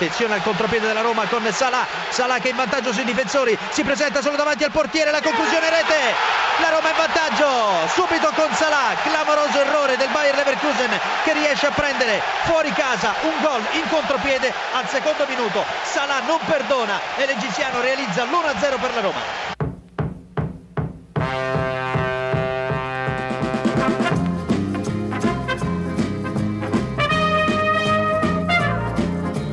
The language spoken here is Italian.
Attenzione al contropiede della Roma con Salah, Salah che è in vantaggio sui difensori, si presenta solo davanti al portiere, la conclusione rete, la Roma è in vantaggio, subito con Salah, clamoroso errore del Bayer Leverkusen che riesce a prendere fuori casa un gol in contropiede al secondo minuto, Salah non perdona e l'egiziano realizza l'1-0 per la Roma.